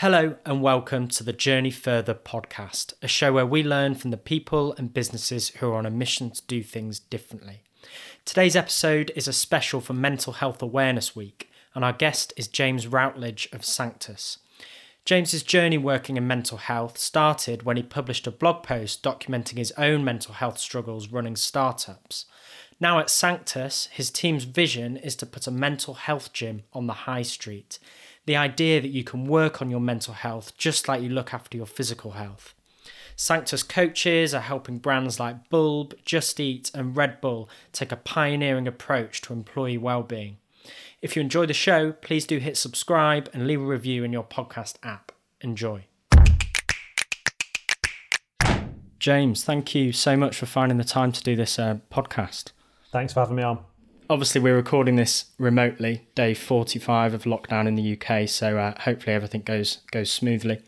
Hello and welcome to the Journey Further podcast, a show where we learn from the people and businesses who are on a mission to do things differently. Today's episode is a special for Mental Health Awareness Week, and our guest is James Routledge of Sanctus. James's journey working in mental health started when he published a blog post documenting his own mental health struggles running startups. Now at Sanctus, his team's vision is to put a mental health gym on the high street. The idea that you can work on your mental health just like you look after your physical health. Sanctus coaches are helping brands like Bulb, Just Eat, and Red Bull take a pioneering approach to employee well-being. If you enjoy the show, please do hit subscribe and leave a review in your podcast app. Enjoy. James, thank you so much for finding the time to do this uh, podcast. Thanks for having me on. Obviously, we're recording this remotely, day 45 of lockdown in the UK, so uh, hopefully everything goes goes smoothly.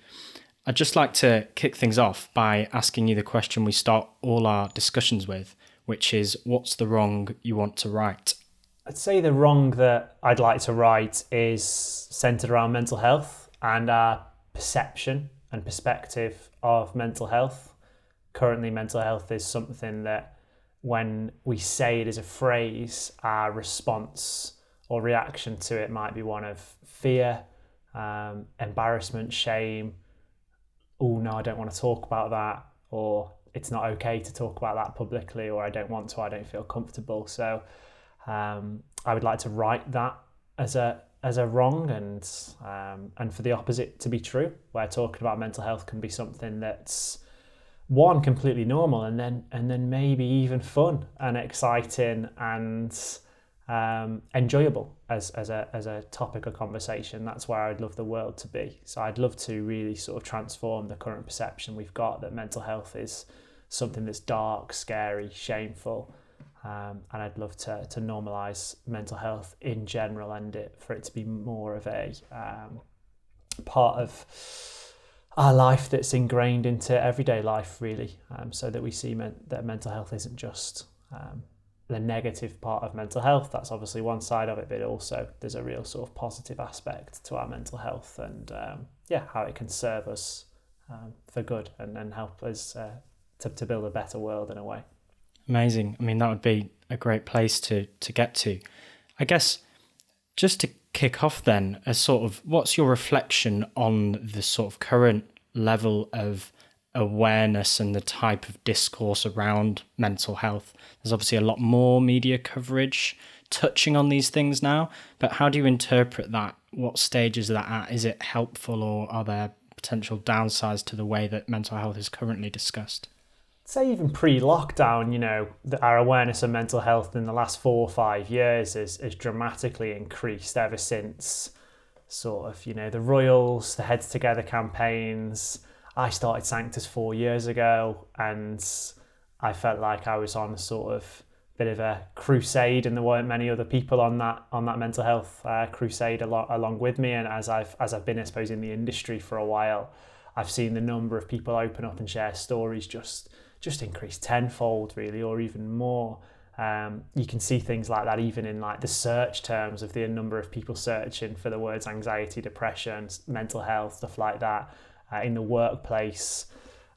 I'd just like to kick things off by asking you the question we start all our discussions with, which is what's the wrong you want to right? I'd say the wrong that I'd like to right is centered around mental health and our perception and perspective of mental health. Currently, mental health is something that when we say it as a phrase, our response or reaction to it might be one of fear, um, embarrassment, shame. Oh, no, I don't want to talk about that. Or it's not okay to talk about that publicly, or I don't want to, I don't feel comfortable. So, um, I would like to right that as a as a wrong and um, and for the opposite to be true, where talking about mental health can be something that's one completely normal and then and then maybe even fun and exciting and um, enjoyable as, as a as a topic of conversation. That's where I'd love the world to be. So I'd love to really sort of transform the current perception we've got that mental health is something that's dark, scary, shameful, um, and I'd love to, to normalize mental health in general and it for it to be more of a um, part of our life that's ingrained into everyday life, really, um, so that we see men- that mental health isn't just um, the negative part of mental health. That's obviously one side of it, but also there's a real sort of positive aspect to our mental health and um, yeah, how it can serve us um, for good and, and help us uh, to, to build a better world in a way. Amazing. I mean, that would be a great place to to get to. I guess just to kick off then, a sort of what's your reflection on the sort of current level of awareness and the type of discourse around mental health? There's obviously a lot more media coverage touching on these things now, but how do you interpret that? What stage is that at? Is it helpful or are there potential downsides to the way that mental health is currently discussed? Say even pre-lockdown, you know, our awareness of mental health in the last four or five years has, has dramatically increased ever since sort of, you know, the Royals, the Heads Together campaigns. I started Sanctus four years ago and I felt like I was on a sort of bit of a crusade and there weren't many other people on that on that mental health uh, crusade along, along with me and as I've as I've been I suppose in the industry for a while I've seen the number of people open up and share stories just just increase tenfold really or even more. Um, you can see things like that even in like the search terms of the number of people searching for the words anxiety depression mental health stuff like that uh, in the workplace.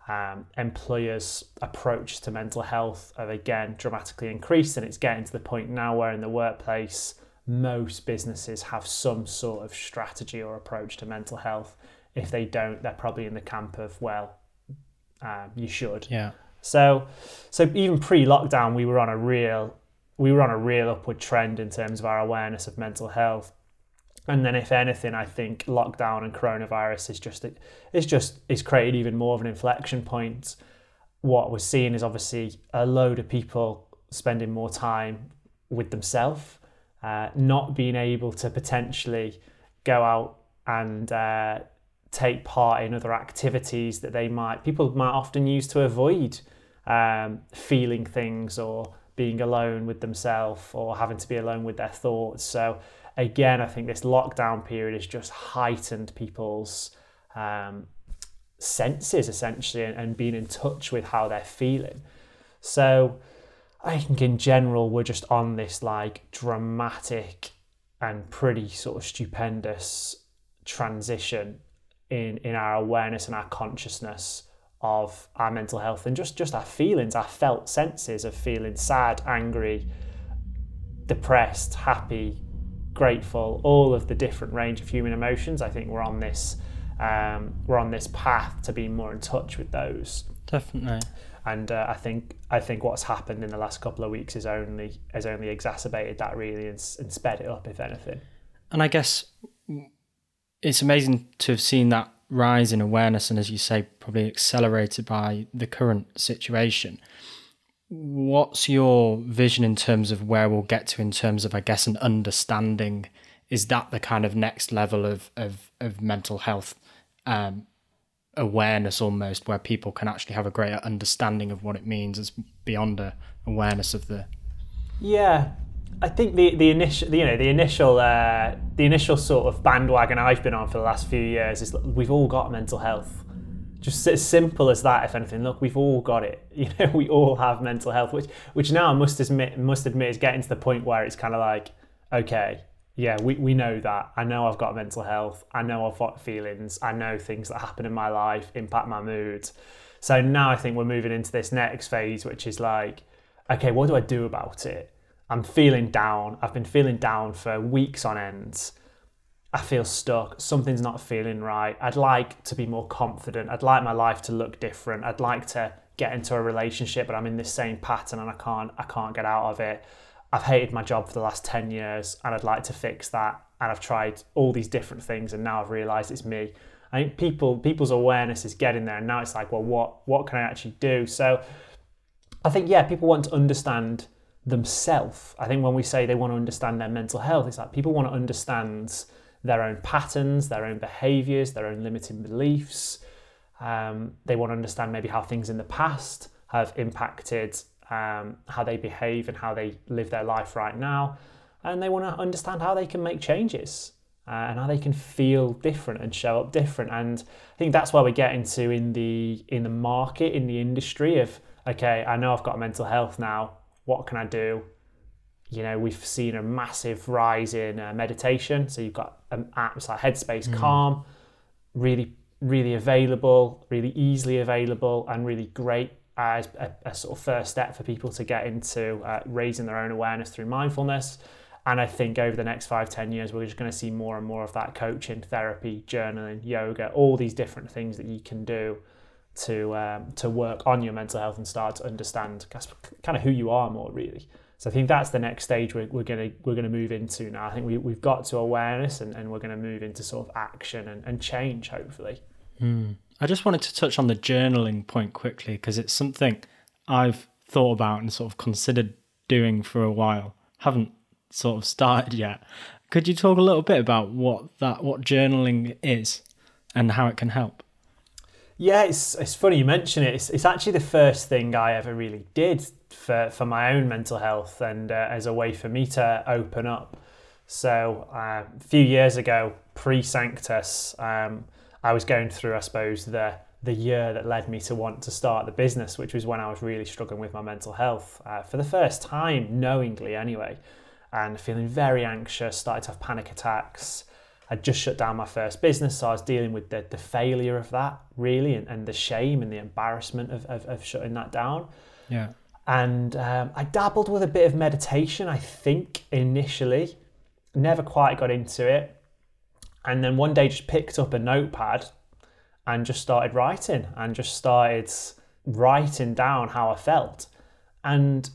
Um, employers approach to mental health have again dramatically increased and it's getting to the point now where in the workplace most businesses have some sort of strategy or approach to mental health. If they don't they're probably in the camp of well um, you should. Yeah so, so even pre-lockdown, we were on a real, we were on a real upward trend in terms of our awareness of mental health. And then, if anything, I think lockdown and coronavirus is just it's just it's created even more of an inflection point. What we're seeing is obviously a load of people spending more time with themselves, uh, not being able to potentially go out and uh, take part in other activities that they might people might often use to avoid um, feeling things or being alone with themselves or having to be alone with their thoughts. So again, I think this lockdown period has just heightened people's um, senses essentially and, and being in touch with how they're feeling. So I think in general we're just on this like dramatic and pretty sort of stupendous transition in in our awareness and our consciousness of our mental health and just just our feelings, our felt senses of feeling sad, angry, depressed, happy, grateful, all of the different range of human emotions. I think we're on this um, we're on this path to be more in touch with those. Definitely. And uh, I think I think what's happened in the last couple of weeks is only has only exacerbated that really and, and sped it up, if anything. And I guess it's amazing to have seen that rise in awareness and, as you say, probably accelerated by the current situation. What's your vision in terms of where we'll get to in terms of, I guess, an understanding? Is that the kind of next level of, of, of mental health um, awareness almost, where people can actually have a greater understanding of what it means as beyond a awareness of the. Yeah, I think the the initial you know the initial uh, the initial sort of bandwagon I've been on for the last few years is we've all got mental health. Just as simple as that, if anything. Look, we've all got it. You know, we all have mental health, which which now I must admit must admit is getting to the point where it's kind of like, okay, yeah, we, we know that. I know I've got mental health. I know I've got feelings. I know things that happen in my life impact my mood. So now I think we're moving into this next phase, which is like, okay, what do I do about it? I'm feeling down. I've been feeling down for weeks on end. I feel stuck. Something's not feeling right. I'd like to be more confident. I'd like my life to look different. I'd like to get into a relationship, but I'm in this same pattern and I can't I can't get out of it. I've hated my job for the last 10 years and I'd like to fix that. And I've tried all these different things and now I've realized it's me. I think people people's awareness is getting there and now it's like, well, what what can I actually do? So I think yeah, people want to understand themselves. I think when we say they want to understand their mental health, it's like people want to understand their own patterns, their own behaviors, their own limiting beliefs. Um, they want to understand maybe how things in the past have impacted um, how they behave and how they live their life right now. And they want to understand how they can make changes uh, and how they can feel different and show up different. And I think that's where we get into in the in the market, in the industry of okay, I know I've got mental health now. What can I do? You know, we've seen a massive rise in uh, meditation. So you've got um, apps like Headspace, mm. Calm, really, really available, really easily available, and really great as a, a, sort of first step for people to get into uh, raising their own awareness through mindfulness. And I think over the next five, ten years, we're just going to see more and more of that coaching, therapy, journaling, yoga, all these different things that you can do to um, to work on your mental health and start to understand kind of who you are more really. So I think that's the next stage we're, we're gonna we're gonna move into now. I think we, we've got to awareness and, and we're gonna move into sort of action and, and change hopefully. Mm. I just wanted to touch on the journaling point quickly because it's something I've thought about and sort of considered doing for a while. Haven't sort of started yet. Could you talk a little bit about what that what journaling is and how it can help? Yeah, it's it's funny you mention it. It's, it's actually the first thing I ever really did for for my own mental health and uh, as a way for me to open up. So uh, a few years ago, pre Sanctus, um, I was going through, I suppose, the the year that led me to want to start the business, which was when I was really struggling with my mental health uh, for the first time, knowingly anyway, and feeling very anxious, started to have panic attacks. I'd just shut down my first business, so I was dealing with the, the failure of that, really, and, and the shame and the embarrassment of, of, of shutting that down. Yeah. And um, I dabbled with a bit of meditation, I think, initially. Never quite got into it and then one day just picked up a notepad and just started writing and just started writing down how I felt. And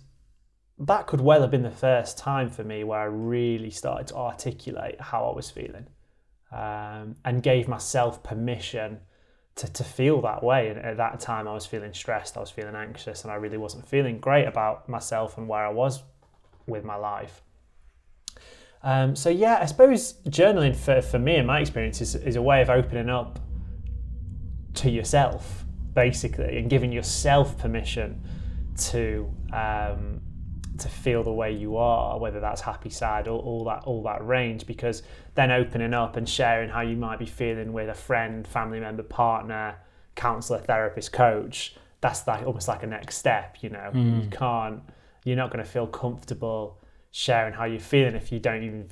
that could well have been the first time for me where I really started to articulate how I was feeling um, and gave myself permission to, to feel that way. And at that time, I was feeling stressed, I was feeling anxious, and I really wasn't feeling great about myself and where I was with my life. Um, so yeah, I suppose journaling for, for me and my experience is, is a way of opening up to yourself, basically, and giving yourself permission to um, to feel the way you are, whether that's happy, sad, or all that all that range. Because then opening up and sharing how you might be feeling with a friend, family member, partner, counselor, therapist, coach, that's like almost like a next step. You know, mm. you can't, you're not going to feel comfortable sharing how you're feeling if you don't even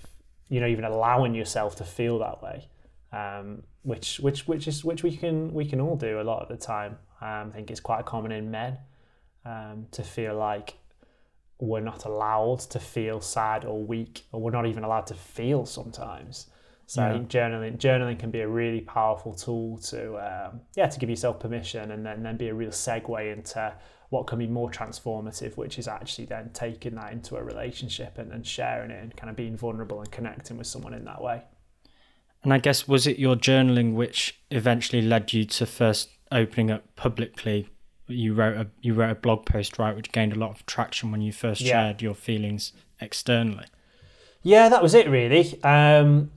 you know, even allowing yourself to feel that way. um, which which which is which we can we can all do a lot of the time. Um, I think it's quite common in men um, to feel like we're not allowed to feel sad or weak, or we're not even allowed to feel sometimes. So Yeah. I think journaling journaling can be a really powerful tool to um, yeah to give yourself permission and then then be a real segue into what can be more transformative, which is actually then taking that into a relationship and, and sharing it and kind of being vulnerable and connecting with someone in that way. And I guess was it your journaling which eventually led you to first opening up publicly? You wrote a you wrote a blog post, right, which gained a lot of traction when you first Yeah. shared your feelings externally. Yeah, that was it really. Um,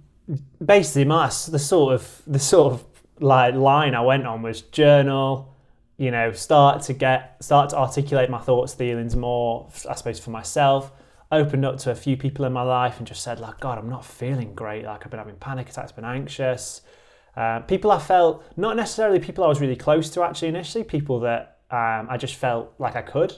basically, my the sort of the sort of like line I went on was journal. You know, start to get start to articulate my thoughts, feelings more. I suppose for myself. Opened up to a few people in my life and just said like, God, I'm not feeling great. Like I've been having panic attacks, been anxious. Uh, people I felt not necessarily people I was really close to actually initially. People that um, I just felt like I could.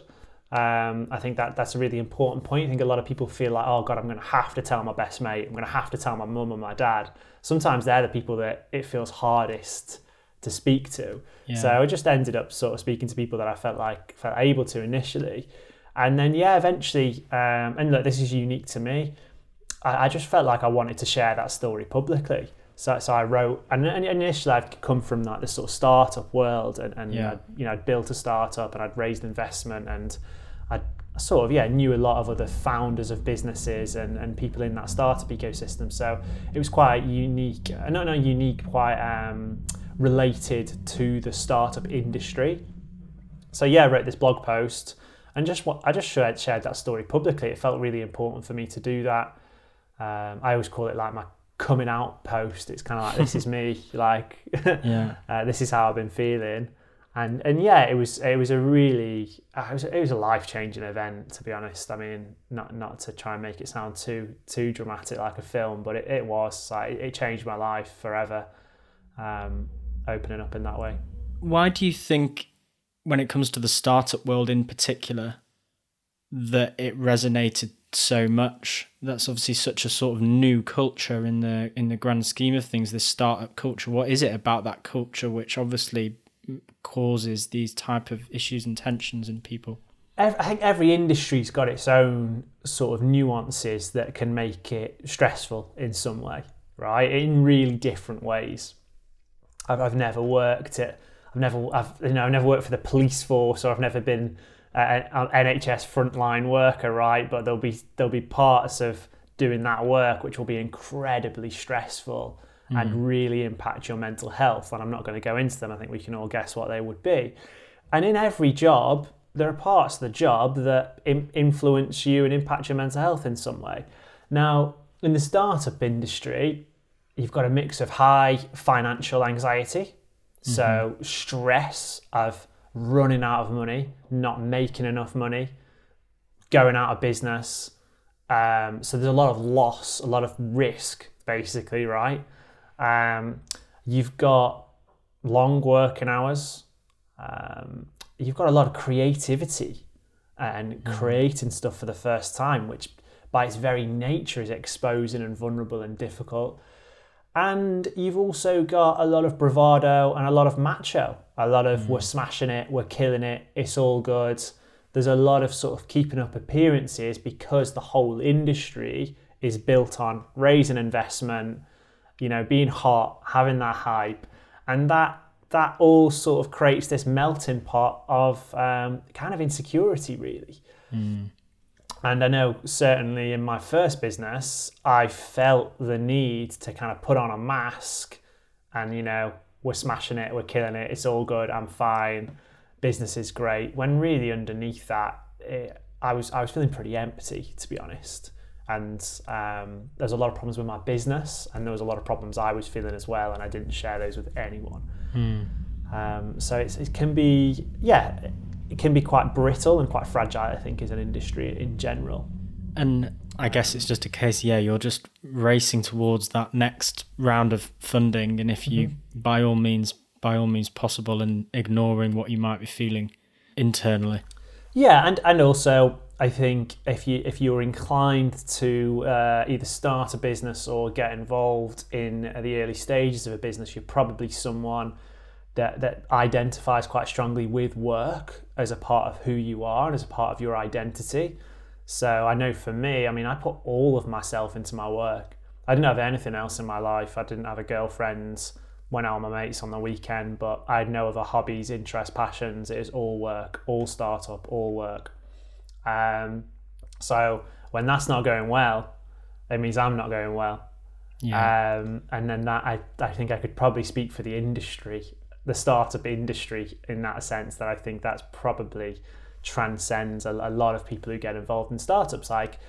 Um, I think that that's a really important point. I think a lot of people feel like, oh God, I'm going to have to tell my best mate. I'm going to have to tell my mum and my dad. Sometimes they're the people that it feels hardest to speak to. Yeah. So I just ended up sort of speaking to people that I felt like felt able to initially, and then yeah, eventually. Um, and look, this is unique to me. I, I just felt like I wanted to share that story publicly. So, so I wrote, and, and initially I'd come from like this sort of startup world, and, and Yeah. I'd, you know, I'd built a startup and I'd raised investment, and I sort of yeah knew a lot of other founders of businesses and, and people in that startup ecosystem. So it was quite unique, uh, not not unique, quite um, related to the startup industry. So yeah, I wrote this blog post and just what I just shared shared that story publicly. It felt really important for me to do that. Um, I always call it like my coming out post. It's kind of like this is me, like Yeah. uh, this is how I've been feeling, and and yeah, it was it was a really uh, it was it was a life changing event to be honest. I mean, not not to try and make it sound too too dramatic like a film, but it, it was like it, it changed my life forever. Um, opening up in that way. Why do you think, when it comes to the startup world in particular, that it resonated so much? That's obviously such a sort of new culture in the in the grand scheme of things. This startup culture. What is it about that culture which obviously causes these type of issues and tensions in people? I think every industry's got its own sort of nuances that can make it stressful in some way, right? In really different ways. I've, I've never worked at, I've never, I've you know, I've never worked for the police force, or I've never been uh, an NHS frontline worker, right? But there'll be there'll be parts of doing that work which will be incredibly stressful and really impact your mental health. And I'm not going to go into them. I think we can all guess what they would be. And in every job, there are parts of the job that in- influence you and impact your mental health in some way. Now, in the startup industry, you've got a mix of high financial anxiety, so stress of running out of money, not making enough money, going out of business. Um, so there's a lot of loss, a lot of risk, basically, right? Um, you've got long working hours. Um, you've got a lot of creativity and creating stuff for the first time, which by its very nature is exposing and vulnerable and difficult. And you've also got a lot of bravado and a lot of macho. A lot of we're smashing it, we're killing it, it's all good. There's a lot of sort of keeping up appearances because the whole industry is built on raising investment, you know, being hot, having that hype, and that that all sort of creates this melting pot of um, kind of insecurity, really. And I know certainly in my first business, I felt the need to kind of put on a mask and, you know, we're smashing it, we're killing it, it's all good, I'm fine, business is great. When really underneath that, it, I was I was feeling pretty empty, to be honest. And um, there's a lot of problems with my business, and there was a lot of problems I was feeling as well, and I didn't share those with anyone. Um, so it's, it can be, yeah, it can be quite brittle and quite fragile. I think as an industry in general. And I guess it's just a case, yeah, you're just racing towards that next round of funding, and if you, by all means, by all means possible, and ignoring what you might be feeling internally. Yeah, and and also I think if you if you're inclined to uh, either start a business or get involved in the early stages of a business, you're probably someone that that identifies quite strongly with work as a part of who you are and as a part of your identity. So I know for me, I mean, I put all of myself into my work. I didn't have anything else in my life. I didn't have a girlfriend, went out with my mates on the weekend, but I had no other hobbies, interests, passions. It is all work, all startup, all work. Um, so when that's not going well, it means I'm not going well. Yeah. Um, and then that I, I think I could probably speak for the industry, the startup industry in that sense that I think that's probably transcends a, a lot of people who get involved in startups. Like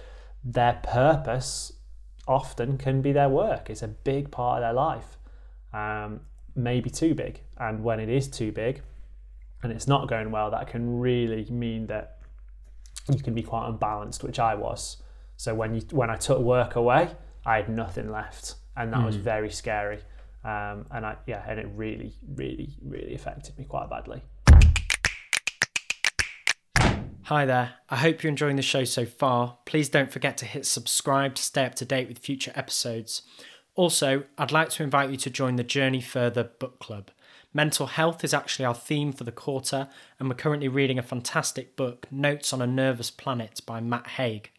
their purpose often can be their work. It's a big part of their life. Um, maybe too big. And when it is too big and it's not going well, that can really mean that you can be quite unbalanced, which I was. So when you when I took work away, I had nothing left, and that mm. was hmm. very scary. Um, and I yeah, and it really, really, really affected me quite badly. Hi there. I hope you're enjoying the show so far. Please don't forget to hit subscribe to stay up to date with future episodes. Also, I'd like to invite you to join the Journey Further book club. Mental health is actually our theme for the quarter, and we're currently reading a fantastic book, Notes on a Nervous Planet by Matt Haig.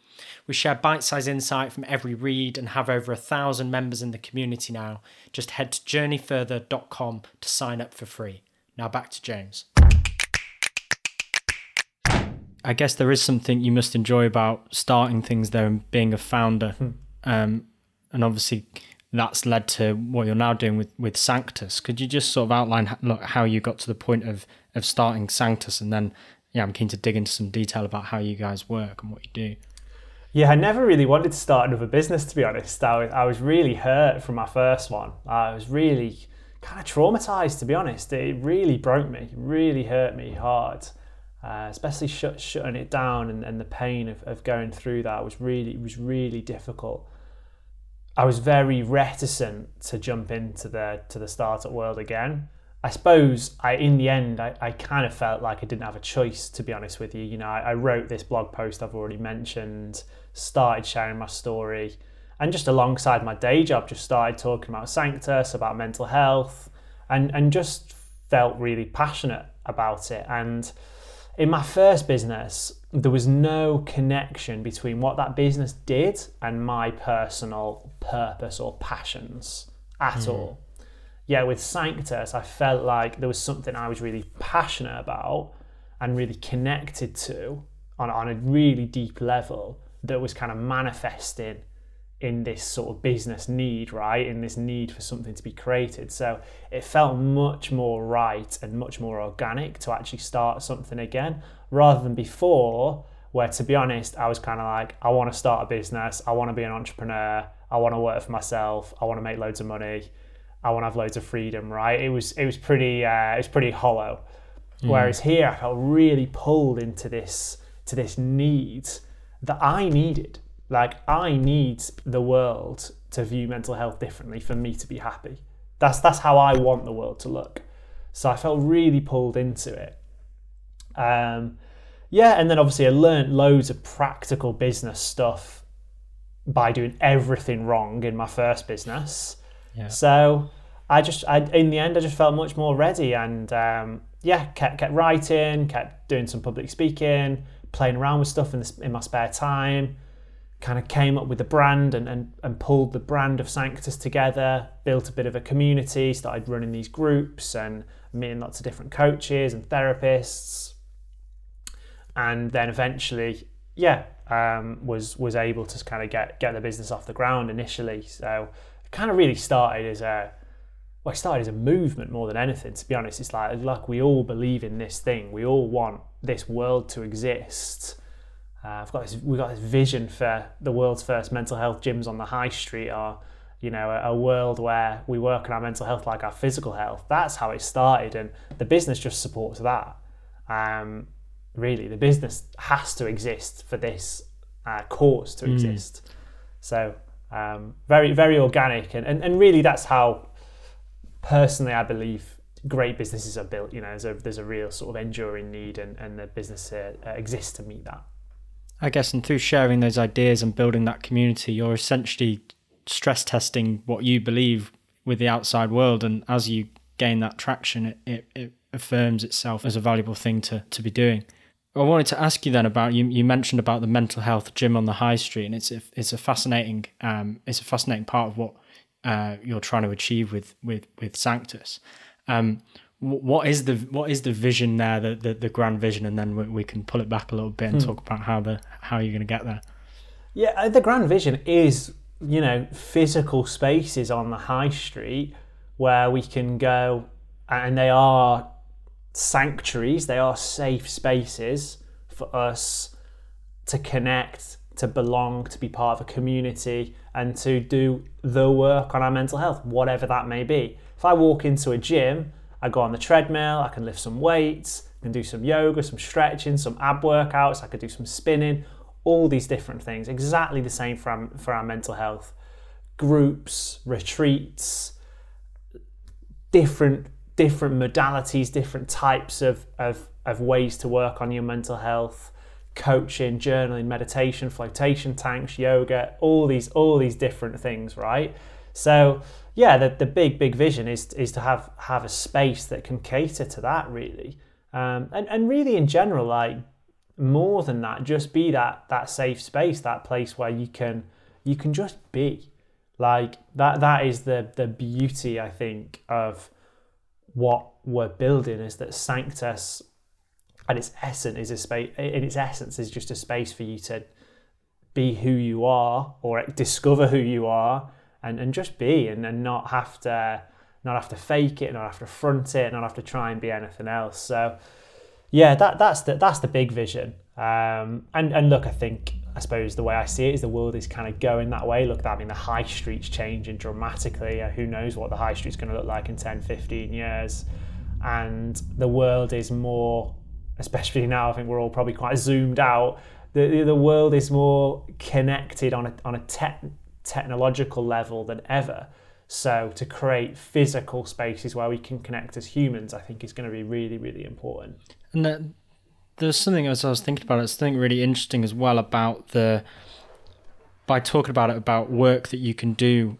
We share bite sized insight from every read and have over a thousand members in the community now. Just head to journeyfurther.com to sign up for free. Now back to James. I guess there is something you must enjoy about starting things though and being a founder. Hmm. Um, and obviously that's led to what you're now doing with, with Sanctus. Could you just sort of outline look, how you got to the point of, of starting Sanctus and then yeah, I'm keen to dig into some detail about how you guys work and what you do. Yeah, I never really wanted to start another business to be honest. I was, I was really hurt from my first one. I was really kind of traumatized to be honest. It really broke me, really hurt me hard uh, especially shut, shutting it down and, and the pain of, of going through that was really was really difficult. I was very reticent to jump into the to the startup world again. I suppose I in the end I, I kind of felt like I didn't have a choice to be honest with you. You know, I, I wrote this blog post I've already mentioned, started sharing my story, and just alongside my day job, just started talking about Sanctus, about mental health, and and just felt really passionate about it. And in my first business, there was no connection between what that business did and my personal purpose or passions at mm. all. Yeah, with Sanctus, I felt like there was something I was really passionate about and really connected to on, on a really deep level that was kind of manifesting in this sort of business need, right? In this need for something to be created. So it felt much more right and much more organic to actually start something again rather than before, where to be honest, I was kind of like, I want to start a business, I want to be an entrepreneur, I want to work for myself, I want to make loads of money, I want to have loads of freedom, right? It was it was pretty uh, it was pretty hollow. Mm. Whereas here I felt really pulled into this to this need that I needed like I need the world to view mental health differently for me to be happy. That's that's how I want the world to look. So I felt really pulled into it. Um, yeah, and then obviously I learned loads of practical business stuff by doing everything wrong in my first business. So I just, I, in the end, I just felt much more ready, and um, yeah, kept kept writing, kept doing some public speaking, playing around with stuff in, the, in my spare time kind of came up with the brand and, and, and pulled the brand of Sanctus together, built a bit of a community, started running these groups and meeting lots of different coaches and therapists. And then eventually, yeah, um, was was able to kind of get get the business off the ground initially. So kind of really started as a well, it started as a movement more than anything. To be honest, it's like like we all believe in this thing. We all want this world to exist uh, I've got this, we've got this vision for the world's first mental health gyms on the high street, or you know, a, a, world where we work on our mental health like our physical health. That's how it started, and the business just supports that. Um, really, the business has to exist for this uh, cause to mm. exist. So um, very, very organic, and, and and really, that's how personally I believe great businesses are built. You know, there's a there's a real sort of enduring need, and and the business uh, exists to meet that. I guess, and through sharing those ideas and building that community, you're essentially stress testing what you believe with the outside world. And as you gain that traction, it, it, it affirms itself as a valuable thing to, to be doing. I wanted to ask you then about you. You mentioned about the mental health gym on the high street, and it's a, it's a fascinating um, it's a fascinating part of what uh, you're trying to achieve with with with Sanctus. Um, what is the what is the vision there, the the, the grand vision, and then we, we, can pull it back a little bit and hmm. talk about how the how you're going to get there. Yeah, uh, the grand vision is you know physical spaces on the high street where we can go, and they are sanctuaries. They are safe spaces for us to connect, to belong, to be part of a community, and to do the work on our mental health, whatever that may be. If I walk into a gym I go on the treadmill, I can lift some weights, I can do some yoga, some stretching, some ab workouts, I could do some spinning, all these different things. Exactly the same for our, for our mental health. Groups, retreats, different different modalities, different types of, of, of ways to work on your mental health, coaching, journaling, meditation, flotation tanks, yoga, all these all these different things, right? So yeah, the, the big big vision is is to have have a space that can cater to that really, um, and and really in general like more than that, just be that that safe space, that place where you can you can just be, like that that is the the beauty I think of what we're building is that Sanctus at its essence is a space in its essence is just a space for you to be who you are or discover who you are and, and just be and, and not have to not have to fake it, not have to front it, not have to try and be anything else. So yeah, that that's the that's the big vision. Um, and and look, I think I suppose the way I see it is the world is kind of going that way. Look, I mean, the high street's changing dramatically. Uh, who knows what the high street's going to look like in 10, 15 years? And the world is more, especially now, I think we're all probably quite zoomed out. The, the world is more connected on a, on a tech technological level than ever. So to create physical spaces where we can connect as humans, I think is going to be really, really important. And there's something as I was thinking about it, something really interesting as well about the by talking about it about work that you can do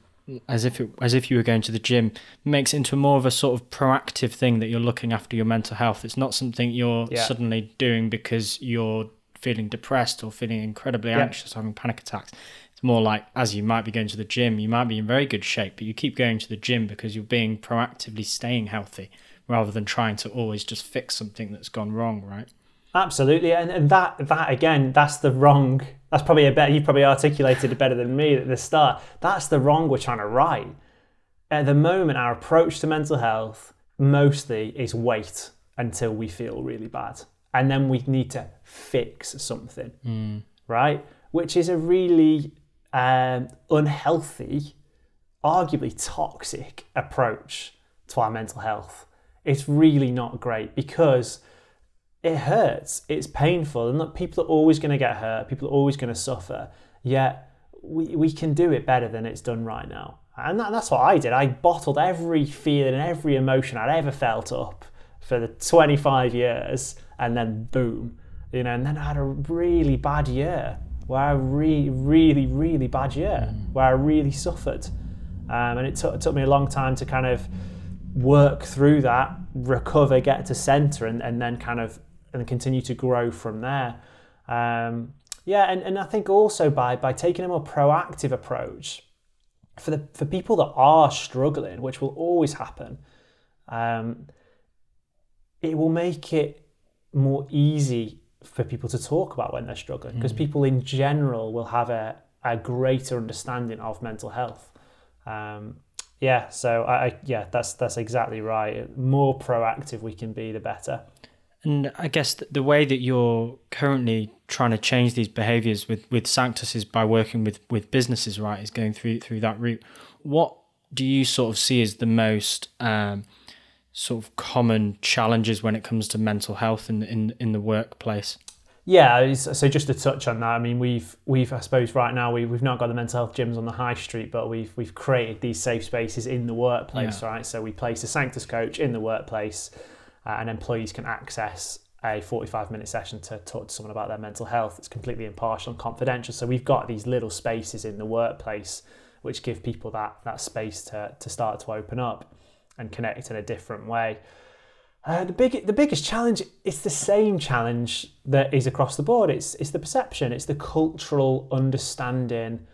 as if it, as if you were going to the gym makes it into more of a sort of proactive thing that you're looking after your mental health. It's not something you're yeah. suddenly doing because you're feeling depressed or feeling incredibly anxious, yeah. having panic attacks It's more like as you might be going to the gym, you might be in very good shape, but you keep going to the gym because you're being proactively staying healthy rather than trying to always just fix something that's gone wrong, right? Absolutely, and, and that that again, that's the wrong. That's probably a better. You probably articulated it better than me at the start. That's the wrong we're trying to right. At the moment, our approach to mental health mostly is wait until we feel really bad, and then we need to fix something, mm. right? Which is a really um, unhealthy, arguably toxic approach to our mental health. It's really not great because it hurts, it's painful, and look, people are always going to get hurt, people are always going to suffer. Yet we, we can do it better than it's done right now. And that, that's what I did. I bottled every feeling and every emotion I'd ever felt up for the 25 years, and then boom, you know, and then I had a really bad year where I really, really, really bad year, mm. where I really suffered. Um, and it, t- it took me a long time to kind of work through that, recover, get to center, and, and then kind of and continue to grow from there. Um, yeah, and, and I think also by by taking a more proactive approach for the for people that are struggling, which will always happen, um, it will make it more easy for people to talk about when they're struggling because mm. people in general will have a, a greater understanding of mental health. Um, yeah, so I, I, yeah, that's that's exactly right. More proactive we can be, the better. And I guess the way that you're currently trying to change these behaviors with with Sanctus is by working with with businesses, right? Is going through through that route. What do you sort of see as the most um, sort of common challenges when it comes to mental health in in, in the workplace? Yeah, so just to touch on that, I mean, we've we've I suppose right now we we've not got the mental health gyms on the high street, but we've we've created these safe spaces in the workplace, yeah. right? So we place a Sanctus coach in the workplace, uh, and employees can access a 45 minute session to talk to someone about their mental health. It's completely impartial and confidential. So we've got these little spaces in the workplace which give people that that space to to start to open up and connect in a different way. Uh, the big the biggest challenge it's the same challenge that is across the board. It's it's the perception, it's the cultural understanding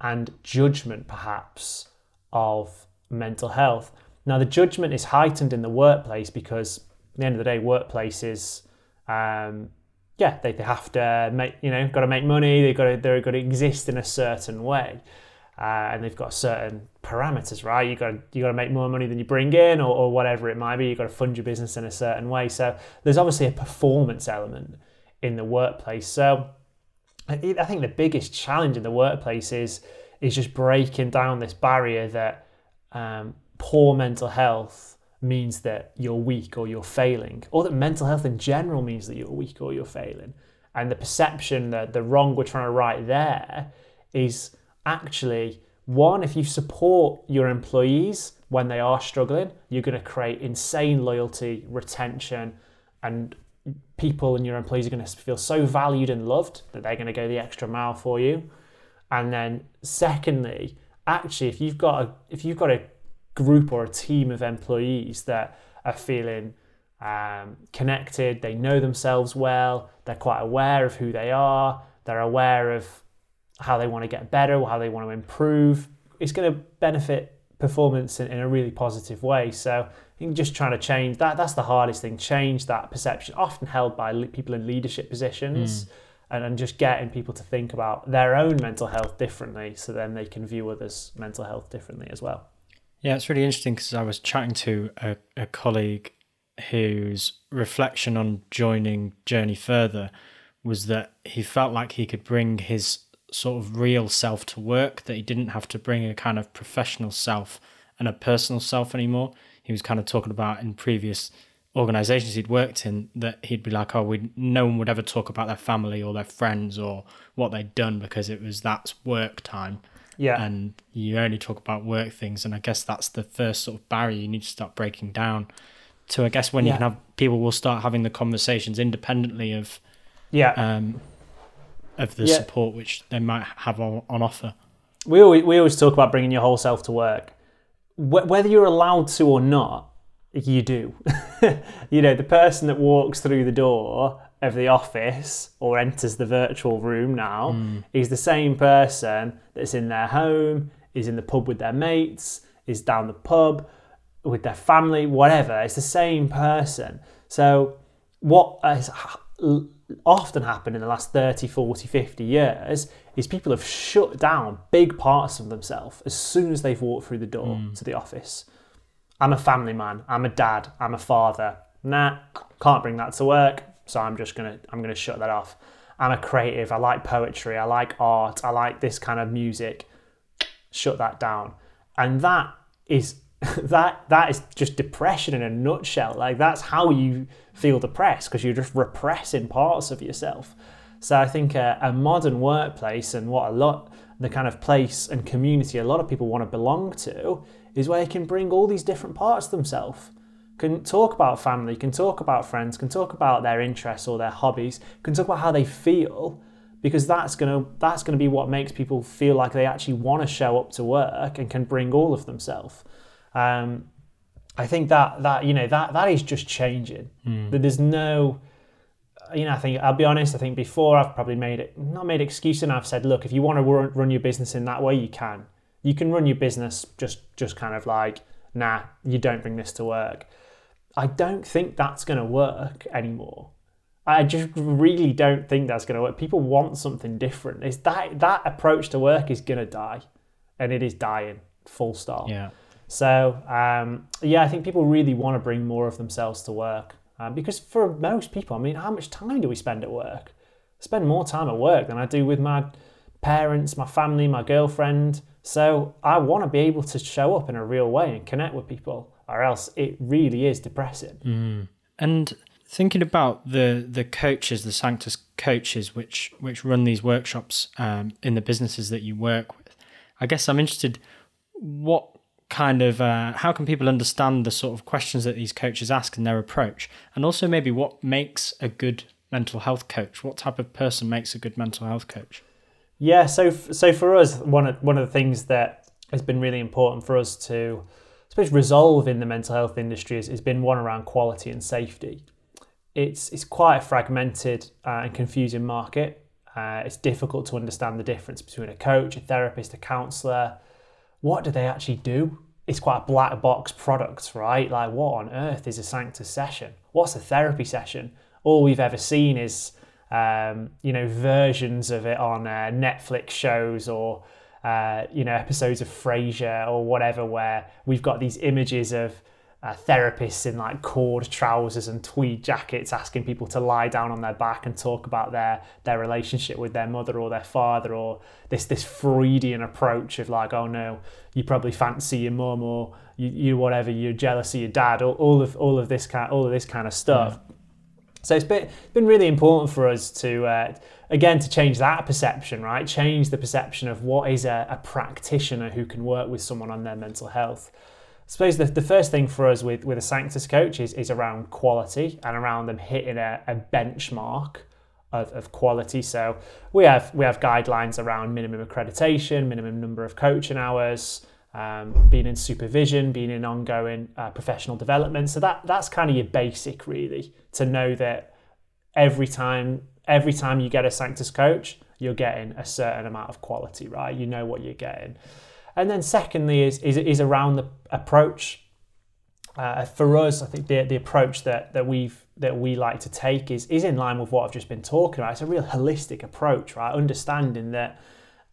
and judgment perhaps of mental health. Now the judgment is heightened in the workplace because the end of the day, workplaces um, yeah, they, they have to make, you know, got to make money. They've got to, they've got to exist in a certain way. Uh, and they've got certain parameters, right? You got to, you got to make more money than you bring in, or, or whatever it might be. You got to fund your business in a certain way. So there's obviously a performance element in the workplace. So I think the biggest challenge in the workplace is is just breaking down this barrier that um, poor mental health means that you're weak or you're failing, or that mental health in general means that you're weak or you're failing. And the perception that the wrong we're trying to right there is actually one, if you support your employees when they are struggling, you're going to create insane loyalty, retention, and people and your employees are going to feel so valued and loved that they're going to go the extra mile for you. And then secondly, actually if you've got a if you've got a group or a team of employees that are feeling um, connected, they know themselves well, they're quite aware of who they are, they're aware of how they want to get better or how they want to improve. It's going to benefit performance in, in a really positive way. So just trying to change that. That's the hardest thing. Change that perception, often held by le- people in leadership positions. Mm. And, and just getting people to think about their own mental health differently so then they can view others' mental health differently as well. Yeah, it's really interesting because I was chatting to a, a colleague whose reflection on joining Journey Further was that he felt like he could bring his sort of real self to work, that he didn't have to bring a kind of professional self and a personal self anymore. He was kind of talking about in previous organizations he'd worked in that he'd be like, oh, we no one would ever talk about their family or their friends or what they'd done because it was that's work time. Yeah. And you only talk about work things. And I guess that's the first sort of barrier you need to start breaking down. To I guess when yeah. you can have people will start having the conversations independently of yeah um of the yeah. support which they might have on, on offer. We always, we always talk about bringing your whole self to work. Whether you're allowed to or not, you do. you know, the person that walks through the door of the office or enters the virtual room now mm. is the same person that's in their home, is in the pub with their mates, is down the pub with their family, whatever. It's the same person. So, what has often happened in the last 30, 40, 50 years is people have shut down big parts of themselves as soon as they've walked through the door mm. to the office. I'm a family man, I'm a dad, I'm a father. Nah, can't bring that to work so I'm just gonna I'm gonna shut that off. I'm a creative. I like poetry. I like art. I like this kind of music. Shut that down. And that is that that is just depression in a nutshell. Like that's how you feel depressed because you're just repressing parts of yourself. So I think a, a modern workplace and what a lot the kind of place and community a lot of people want to belong to is where they can bring all these different parts of themselves can talk about family, can talk about friends, can talk about their interests or their hobbies, can talk about how they feel, because that's gonna that's gonna be what makes people feel like they actually want to show up to work and can bring all of themselves. Um, I think that that you know that that is just changing. Mm. That there's no, you know, I think I'll be honest. I think before I've probably made it not made excuse and I've said, look, if you want to run, run your business in that way, you can. You can run your business just just kind of like, nah, you don't bring this to work. I don't think that's going to work anymore. I just really don't think that's going to work. People want something different. Is that that approach to work is going to die, and it is dying. Full stop. Yeah. So um, yeah, I think people really want to bring more of themselves to work um, because for most people, I mean, how much time do we spend at work? I spend more time at work than I do with my parents, my family, my girlfriend. So I want to be able to show up in a real way and connect with people or else it really is depressing. Mm. And thinking about the the coaches, the Sanctus coaches, which which run these workshops um, in the businesses that you work with, I guess I'm interested. What kind of uh, how can people understand the sort of questions that these coaches ask and their approach, and also maybe what makes a good mental health coach? What type of person makes a good mental health coach? Yeah, so so for us, one of one of the things that has been really important for us to, suppose, resolve in the mental health industry has, has been one around quality and safety. It's it's quite a fragmented uh, and confusing market. Uh, it's difficult to understand the difference between a coach, a therapist, a counsellor. What do they actually do? It's quite a black box product, right? Like, what on earth is a Sanctus session? What's a therapy session? All we've ever seen is um, you know, versions of it on uh, Netflix shows or, uh, you know, episodes of Frasier or whatever, where we've got these images of uh, therapists in like cord trousers and tweed jackets asking people to lie down on their back and talk about their their relationship with their mother or their father or this this Freudian approach of like oh no you probably fancy your mum or you, you whatever you're jealous of your dad or all of all of this kind all of this kind of stuff yeah. So it's been, been really important for us to, uh, again, to change that perception, right? Change the perception of what is a, a, practitioner who can work with someone on their mental health. I suppose the, the first thing for us with, with a Sanctus coach is, is around quality and around them hitting a, a benchmark of, of quality. So we have we have guidelines around minimum accreditation, minimum number of coaching hours, um, being in supervision, being in ongoing uh, professional development. So that that's kind of your basic, really, to know that every time every time you get a Sanctus coach, you're getting a certain amount of quality, right? You know what you're getting. And then secondly is is, is around the approach. Uh, for us, I think the, the approach that, that we've that we like to take is is in line with what I've just been talking about. It's a real holistic approach, right? Understanding that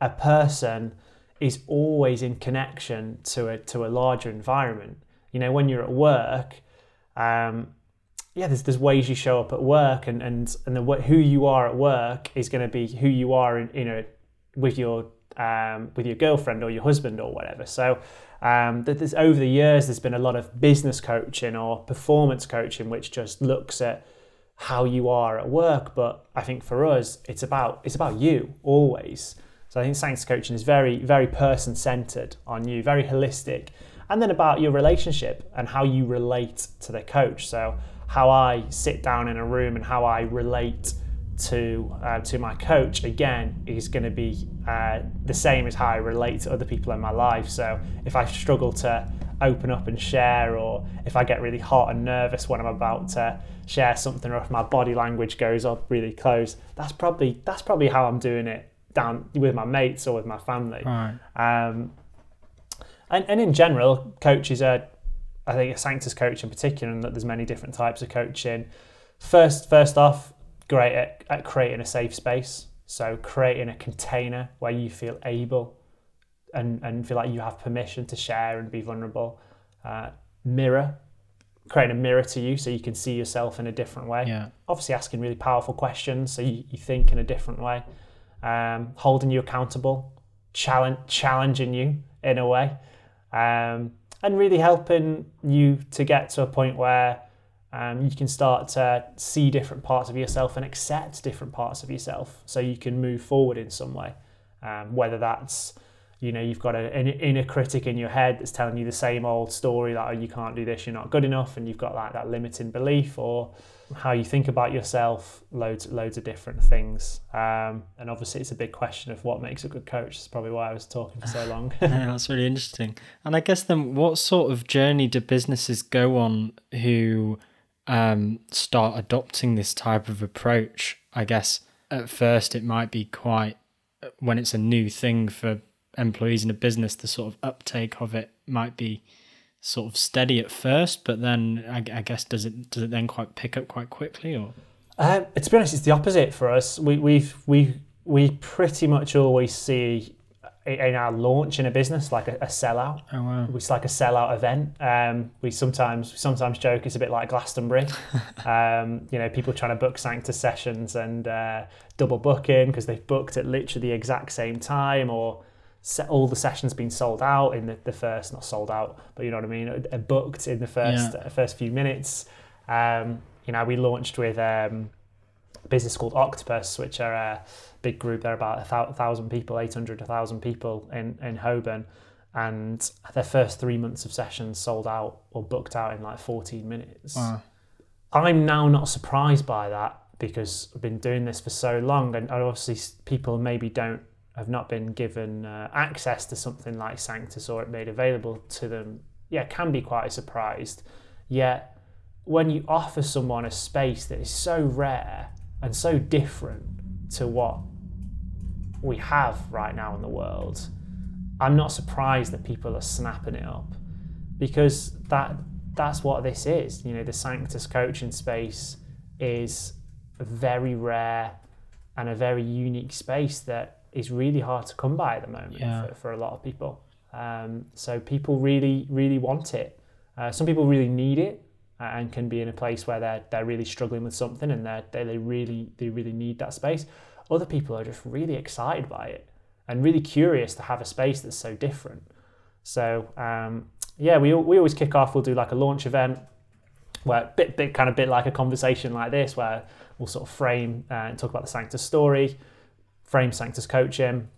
a person is always in connection to a to a larger environment. You know, when you're at work, um, yeah, there's there's ways you show up at work, and and and the who you are at work is going to be who you are in you know with your um, with your girlfriend or your husband or whatever. So um, there's over the years there's been a lot of business coaching or performance coaching which just looks at how you are at work. But I think for us it's about it's about you always. So I think Sanctus coaching is very, very person centered on you, very holistic. And then about your relationship and how you relate to the coach. So how I sit down in a room and how I relate to uh, to my coach again is going to be uh, the same as how I relate to other people in my life. So if I struggle to open up and share, or if I get really hot and nervous when I'm about to share something, or if my body language goes up really close, that's probably that's probably how I'm doing it down with my mates or with my family. Right. Um, and, and in general, coaches are, I think, a Sanctus coach in particular, and that there's many different types of coaching. First, first off, great at, at creating a safe space. So creating a container where you feel able and, and feel like you have permission to share and be vulnerable. Uh, mirror, creating a mirror to you so you can see yourself in a different way. Yeah. Obviously, asking really powerful questions so you, you think in a different way um, holding you accountable, challenge, challenging you in a way, um, and really helping you to get to a point where um, you can start to see different parts of yourself and accept different parts of yourself so you can move forward in some way. Um, whether that's you know you've got an inner critic in your head that's telling you the same old story that oh, you can't do this you're not good enough and you've got like that limiting belief or how you think about yourself, loads loads of different things. Um, and obviously, it's a big question of what makes a good coach. That's probably why I was talking for so long. yeah, that's really interesting. And I guess then, what sort of journey do businesses go on who um, start adopting this type of approach? I guess at first it might be quite when it's a new thing for employees in a business. The sort of uptake of it might be sort of steady at first, but then I, I guess does it does it then quite pick up quite quickly or? Um, to be honest, it's the opposite for us. We we we we pretty much always see in our launch in a business like a, a sellout. Oh wow! It's like a sellout event. Um, we sometimes we sometimes joke it's a bit like Glastonbury. um, you know, people trying to book Sanctus sessions and uh, double booking because they've booked at literally the exact same time or all the sessions been sold out in the, the first, not sold out, but you know what I mean, booked in the first yeah. uh, first few minutes. Um, you know, we launched with um, a business called Octopus, which are a big group. They're about a thousand people, 800, 1,000 people in, in Holborn. and their first three months of sessions sold out or booked out in like 14 minutes. Wow. I'm now not surprised by that because I've been doing this for so long, and obviously people maybe don't have not been given uh, access to something like Sanctus or it made available to them. Yeah, can be quite surprised. Yet when you offer someone a space that is so rare and so different to what we have right now in the world, I'm not surprised that people are snapping it up because that that's what this is. You know, the Sanctus coaching space is a very rare and a very unique space that is really hard to come by at the moment Yeah. for, for a lot of people. Um, so people really, really want it. Uh, some people really need it uh, and can be in a place where they're they're really struggling with something and they they they really they really need that space. Other people are just really excited by it and really curious to have a space that's so different. So um, yeah, we we always kick off. We'll do like a launch event where bit bit kind of bit like a conversation like this where we'll sort of frame uh, and talk about the Sanctus story, frame Sanctus coaching,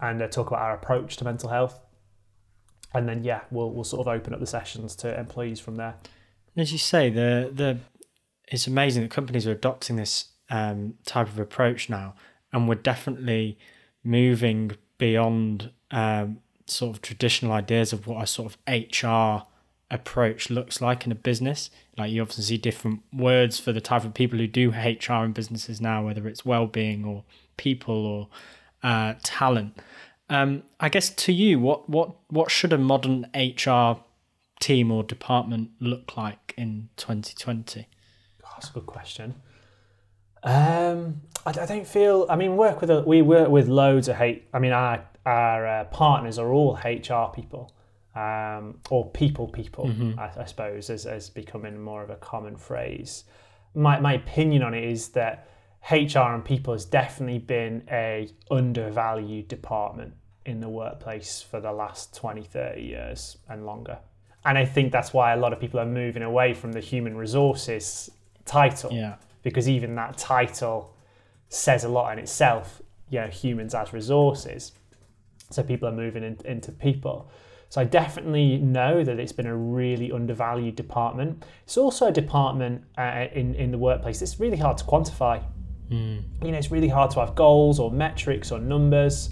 and uh, talk about our approach to mental health. And then yeah, we'll we'll sort of open up the sessions to employees from there. As you say, the the it's amazing that companies are adopting this um, type of approach now, and we're definitely moving beyond um, sort of traditional ideas of what a sort of HR approach looks like in a business. Like you obviously see different words for the type of people who do HR in businesses now, whether it's well-being or people or uh, talent. Um, I guess to you, what what what should a modern HR team or department look like in 2020? Oh, that's a good question. Um, I, I don't feel. I mean, work with a, we work with loads of hate. I mean, our our uh, partners are all HR people, um, or people people. I, I suppose as as becoming more of a common phrase. My my opinion on it is that HR and people has definitely been a undervalued department in the workplace for the last 20, 30 years and longer. And I think that's why a lot of people are moving away from the human resources title Yeah. because even that title says a lot in itself. You know, humans as resources. So people are moving in, into people. So I definitely know that it's been a really undervalued department. It's also a department uh, in in the workplace that's really hard to quantify. You know, it's really hard to have goals or metrics or numbers.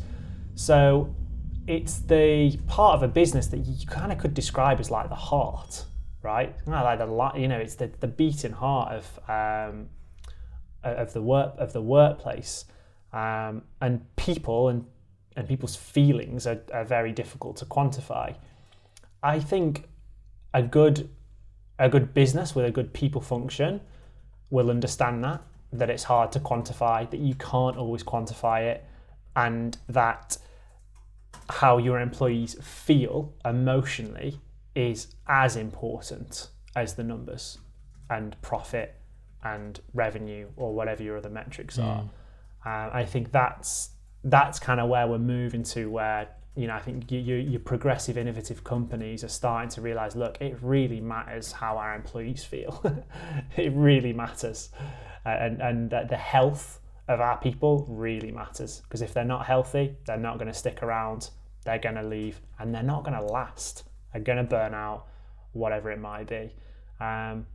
So it's the part of a business that you kind of could describe as like the heart, right? Like the you know, it's the, the beating heart of um, of the work of the workplace, um, and people and and people's feelings are, are very difficult to quantify. I think a good a good business with a good people function will understand that that it's hard to quantify, that you can't always quantify it, and that how your employees feel emotionally is as important as the numbers and profit and revenue or whatever your other metrics are. Uh, I think that's that's kind of where we're moving to, where you know I think you, you, your progressive, innovative companies are starting to realize, look, it really matters how our employees feel. it really matters, and and the health of our people really matters because if they're not healthy, they're not going to stick around. They're going to leave, and they're not going to last. They're going to burn out, whatever it might be. Um,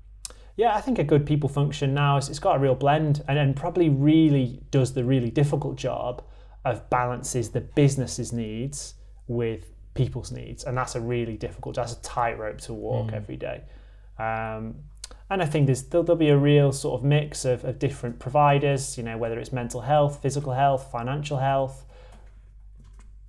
yeah, I think a good people function now is it's got a real blend and, and probably really does the really difficult job of balances the business's needs with people's needs. And that's a really difficult, that's a tightrope to walk every day. Um, and I think there's, there'll, there'll be a real sort of mix of, of different providers, you know, whether it's mental health, physical health, financial health,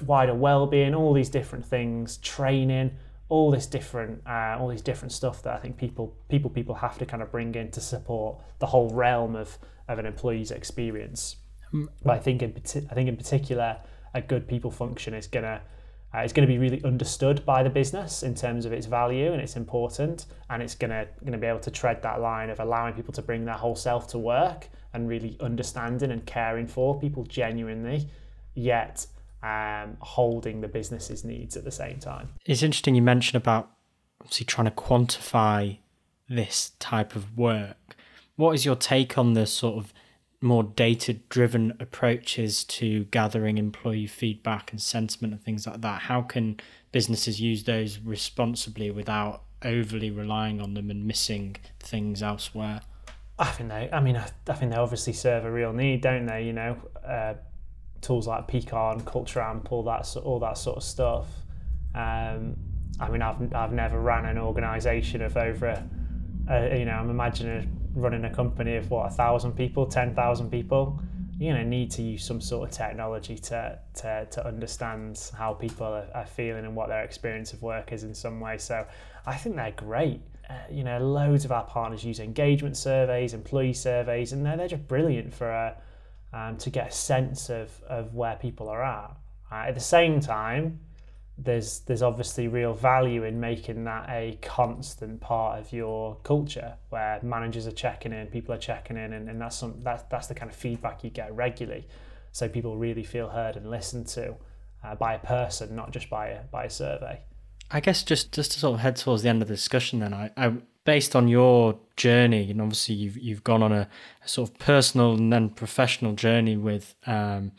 wider well-being, all these different things, training, all this different, uh, all these different stuff that I think people, people, people have to kind of bring in to support the whole realm of, of an employee's experience. But I think in, I think in particular, a good people function is gonna uh, it's going to be really understood by the business in terms of its value and it's important, and it's gonna gonna be able to tread that line of allowing people to bring their whole self to work and really understanding and caring for people genuinely, yet um, holding the business's needs at the same time. It's interesting you mentioned about obviously trying to quantify this type of work. What is your take on the sort of more data driven approaches to gathering employee feedback and sentiment and things like that, how can businesses use those responsibly without overly relying on them and missing things elsewhere? I think they. I mean, I, I think they obviously serve a real need, don't they? You know, uh, tools like Peakon, Culture Amp, all that all that sort of stuff. Um, I mean, I've I've never ran an organisation of over, a, you know, I'm imagining running a company of what a thousand people, ten thousand people. You're going to need to use some sort of technology to to, to understand how people are, are feeling and what their experience of work is in some way. So, I think they're great uh, you know, loads of our partners use engagement surveys, employee surveys, and they're, they're just brilliant for a, um, to get a sense of, of where people are at. Uh, at the same time, there's there's obviously real value in making that a constant part of your culture where managers are checking in, people are checking in, and, and that's some that's that's the kind of feedback you get regularly, so people really feel heard and listened to uh, by a person, not just by a by a survey. I guess just just to sort of head towards the end of the discussion, then I, I based on your journey, and obviously you've you've gone on a, a sort of personal and then professional journey with um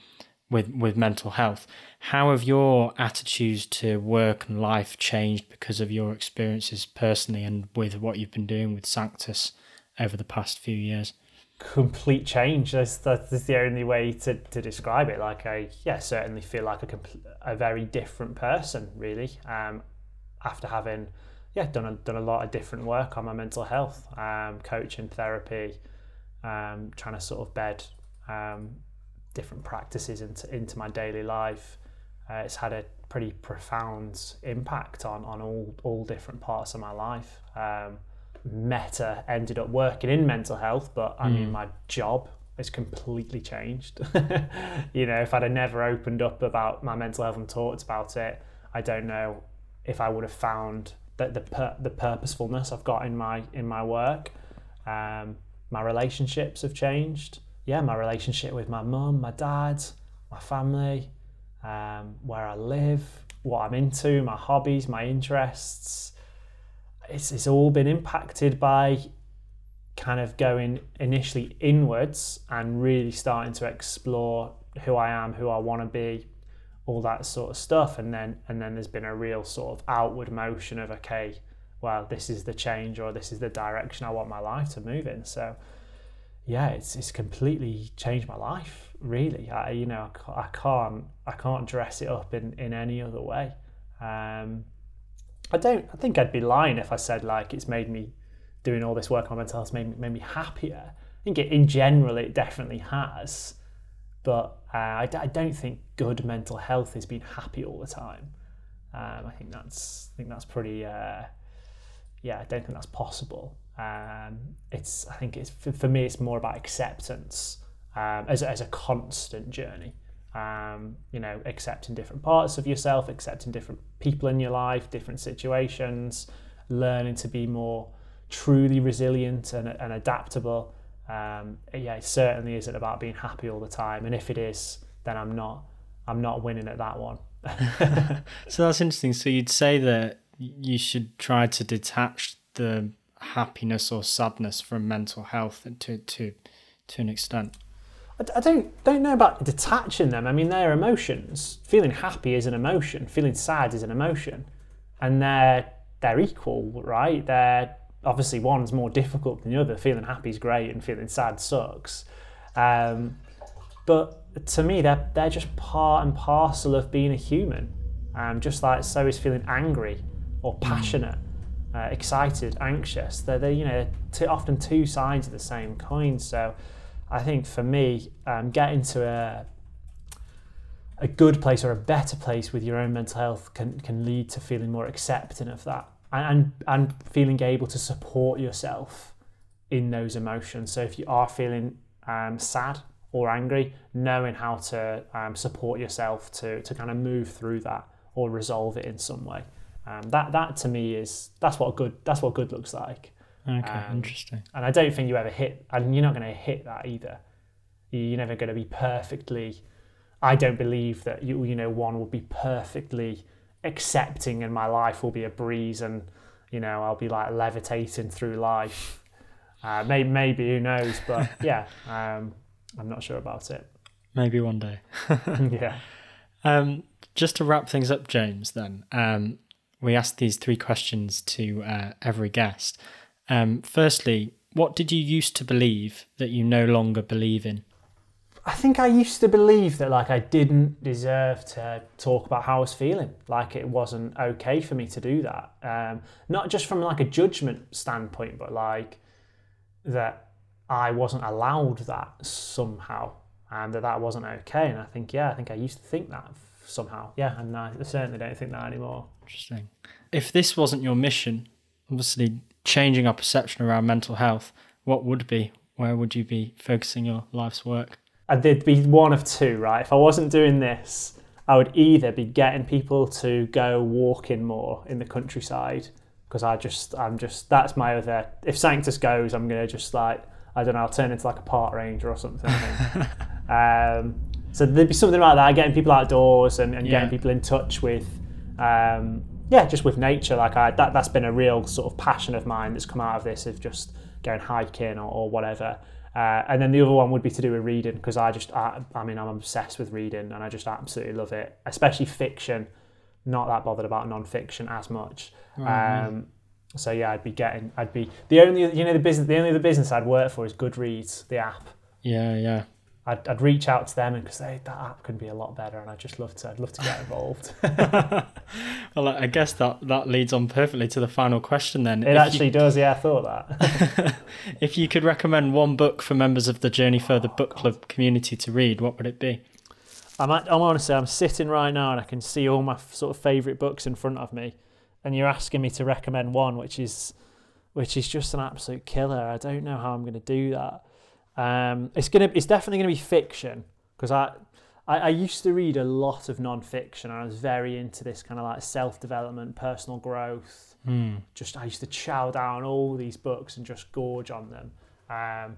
with with mental health. How have your attitudes to work and life changed because of your experiences personally and with what you've been doing with Sanctus over the past few years? complete change. That's, that's the only way to, to describe it. Like I, yeah, certainly feel like a, compl- a very different person, really. Um, after having yeah done a, done a lot of different work on my mental health, um, coaching, therapy, um, trying to sort of bed um, different practices into into my daily life. Uh, it's had a pretty profound impact on on all all different parts of my life. Um, Meta ended up working in mental health, but I mean, hmm. my job has completely changed. you know, if I'd have never opened up about my mental health and talked about it, I don't know if I would have found that the pur- the purposefulness I've got in my in my work. Um, my relationships have changed. Yeah, my relationship with my mum, my dad, my family, um, where I live, what I'm into, my hobbies, my interests. It's, it's all been impacted by kind of going initially inwards and really starting to explore who I am, who I want to be, all that sort of stuff and then and then there's been a real sort of outward motion of okay well this is the change or this is the direction I want my life to move in so yeah it's it's completely changed my life really I you know I can't I can't dress it up in in any other way um I don't I think I'd be lying if I said like it's made me doing all this work on mental health made, made me happier I think it, in general it definitely has but uh, I, I, don't think good mental health is being happy all the time. Um, I think that's I think that's pretty. Uh, yeah, I don't think that's possible. Um, it's I think it's for, for, me it's more about acceptance um, as as a constant journey. Um, you know, accepting different parts of yourself, accepting different people in your life, different situations, learning to be more truly resilient and, and adaptable um, yeah, it certainly isn't about being happy all the time. And if it is, then I'm not. I'm not winning at that one. so that's interesting. So you'd say that you should try to detach the happiness or sadness from mental health to to to an extent. I don't don't know about detaching them. I mean, they're emotions. Feeling happy is an emotion. Feeling sad is an emotion, and they're they're equal, right? They're obviously one's more difficult than the other. Feeling happy is great and feeling sad sucks. Um, but to me, they're, they're just part and parcel of being a human. Um, just like so is feeling angry or hmm. passionate, uh, excited, anxious. They're, they're you know t- often two sides of the same coin. So I think for me, um, getting to a a good place or a better place with your own mental health can, can lead to feeling more accepting of that and and feeling able to support yourself in those emotions. So if you are feeling um, sad or angry, knowing how to um, support yourself to to kind of move through that or resolve it in some way. Um, that that to me is that's what good that's what good looks like. Okay, um, interesting. And I don't think you ever hit, and you're not going to hit that either. You're never going to be perfectly. I don't believe that you you know one will be perfectly accepting and my life will be a breeze and you know I'll be like levitating through life. Uh, maybe, maybe who knows, but yeah, um, I'm not sure about it. Maybe one day. yeah. Um, just to wrap things up, James, then, um, we asked these three questions to uh, every guest. Um, firstly, what did you used to believe that you no longer believe in? I think I used to believe that like I didn't deserve to talk about how I was feeling. Like it wasn't okay for me to do that. Um, not just from like a judgment standpoint, but like that I wasn't allowed that somehow, and that that wasn't okay. And I think yeah, I think I used to think that somehow. Yeah, and I certainly don't think that anymore. Interesting. If this wasn't your mission, obviously changing our perception around mental health, what would be? Where would you be focusing your life's work? And there'd be one of two, right? If I wasn't doing this, I would either be getting people to go walking more in the countryside because I just, I'm just, that's my other. If Sanctus goes, I'm gonna just like, I don't know, I'll turn into like a park ranger or something. um, so there'd be something like that, getting people outdoors and, and Yeah. getting people in touch with, um, yeah, just with nature. Like I, that, that's been a real sort of passion of mine that's come out of this of just going hiking or, or whatever. Uh, and then the other one would be to do with reading because I just, I, I mean, I'm obsessed with reading and I just absolutely love it, especially fiction. Not that bothered about non-fiction as much. Um, so yeah, I'd be getting, I'd be the only, you know, the business, the only other business I'd work for is Goodreads, the app. Yeah, yeah. I'd, I'd reach out to them and because that app could be a lot better, and I'd just love to, I'd love to get involved. Well, I guess that, that leads on perfectly to the final question then. it If actually does, yeah. I thought that. If you could recommend one book for members of the Journey Further book club community to read, what would it be? I'm, at, I'm honestly, I'm sitting right now and I can see all my f- sort of favourite books in front of me, and you're asking me to recommend one, which is, which is just an absolute killer. I don't know how I'm going to do that. Um, it's gonna, it's definitely going to be fiction because I, I, I used to read a lot of non-fiction and I was very into this kind of like self-development, personal growth. Hmm. Just I used to chow down all these books and just gorge on them. Um,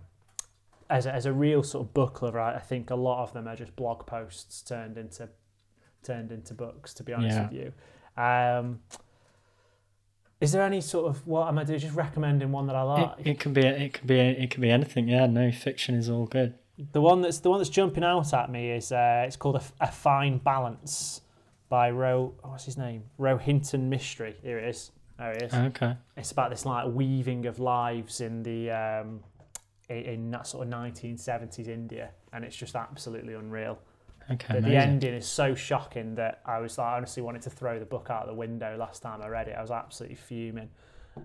as a, as a real sort of book lover, I I think a lot of them are just blog posts turned into turned into books. To be honest Yeah. with you, um, is there any sort of what am I doing? Just recommending one that I like. It, it can be it can be it can be anything. Yeah, no fiction is all good. The one that's the one that's jumping out at me is uh, it's called a, a Fine Balance by Ro. oh, What's his name? Rohinton Mistry. Here it is. There it is. Okay. It's about this like weaving of lives in the um, in that sort of 1970s India, and it's just absolutely unreal. Okay. The, the ending is so shocking that I was like, I honestly wanted to throw the book out the window last time I read it. I was absolutely fuming.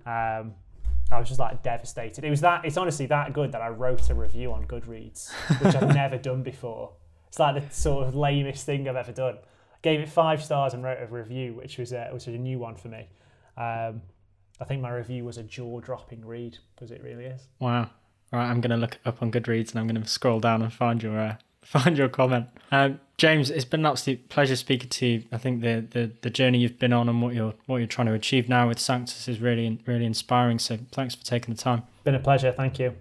Um, I was just like devastated. It was that. It's honestly that good that I wrote a review on Goodreads, which I've never done before. It's like the sort of lamest thing I've ever done. Gave it five stars and wrote a review, which was a, which was a new one for me. Um, I think my review was a jaw-dropping read because it really is. Wow. All right, I'm going to look up on Goodreads and I'm going to scroll down and find your uh, find your comment. Um, James, it's been an absolute pleasure speaking to you. I think the, the the journey you've been on and what you're what you're trying to achieve now with Sanctus is really really inspiring. So thanks for taking the time. Been a pleasure. Thank you.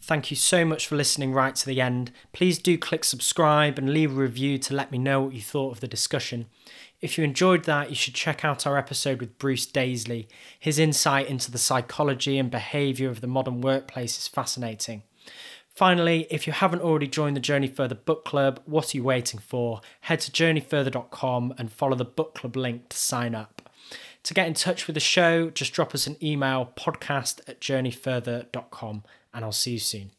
Thank you so much for listening right to the end. Please do click subscribe and leave a review to let me know what you thought of the discussion. If you enjoyed that, you should check out our episode with Bruce Daisley. His insight into the psychology and behaviour of the modern workplace is fascinating. Finally, if you haven't already joined the Journey Further book club, what are you waiting for? Head to journeyfurther.com and follow the book club link to sign up. To get in touch with the show, just drop us an email podcast at journeyfurther.com and I'll see you soon.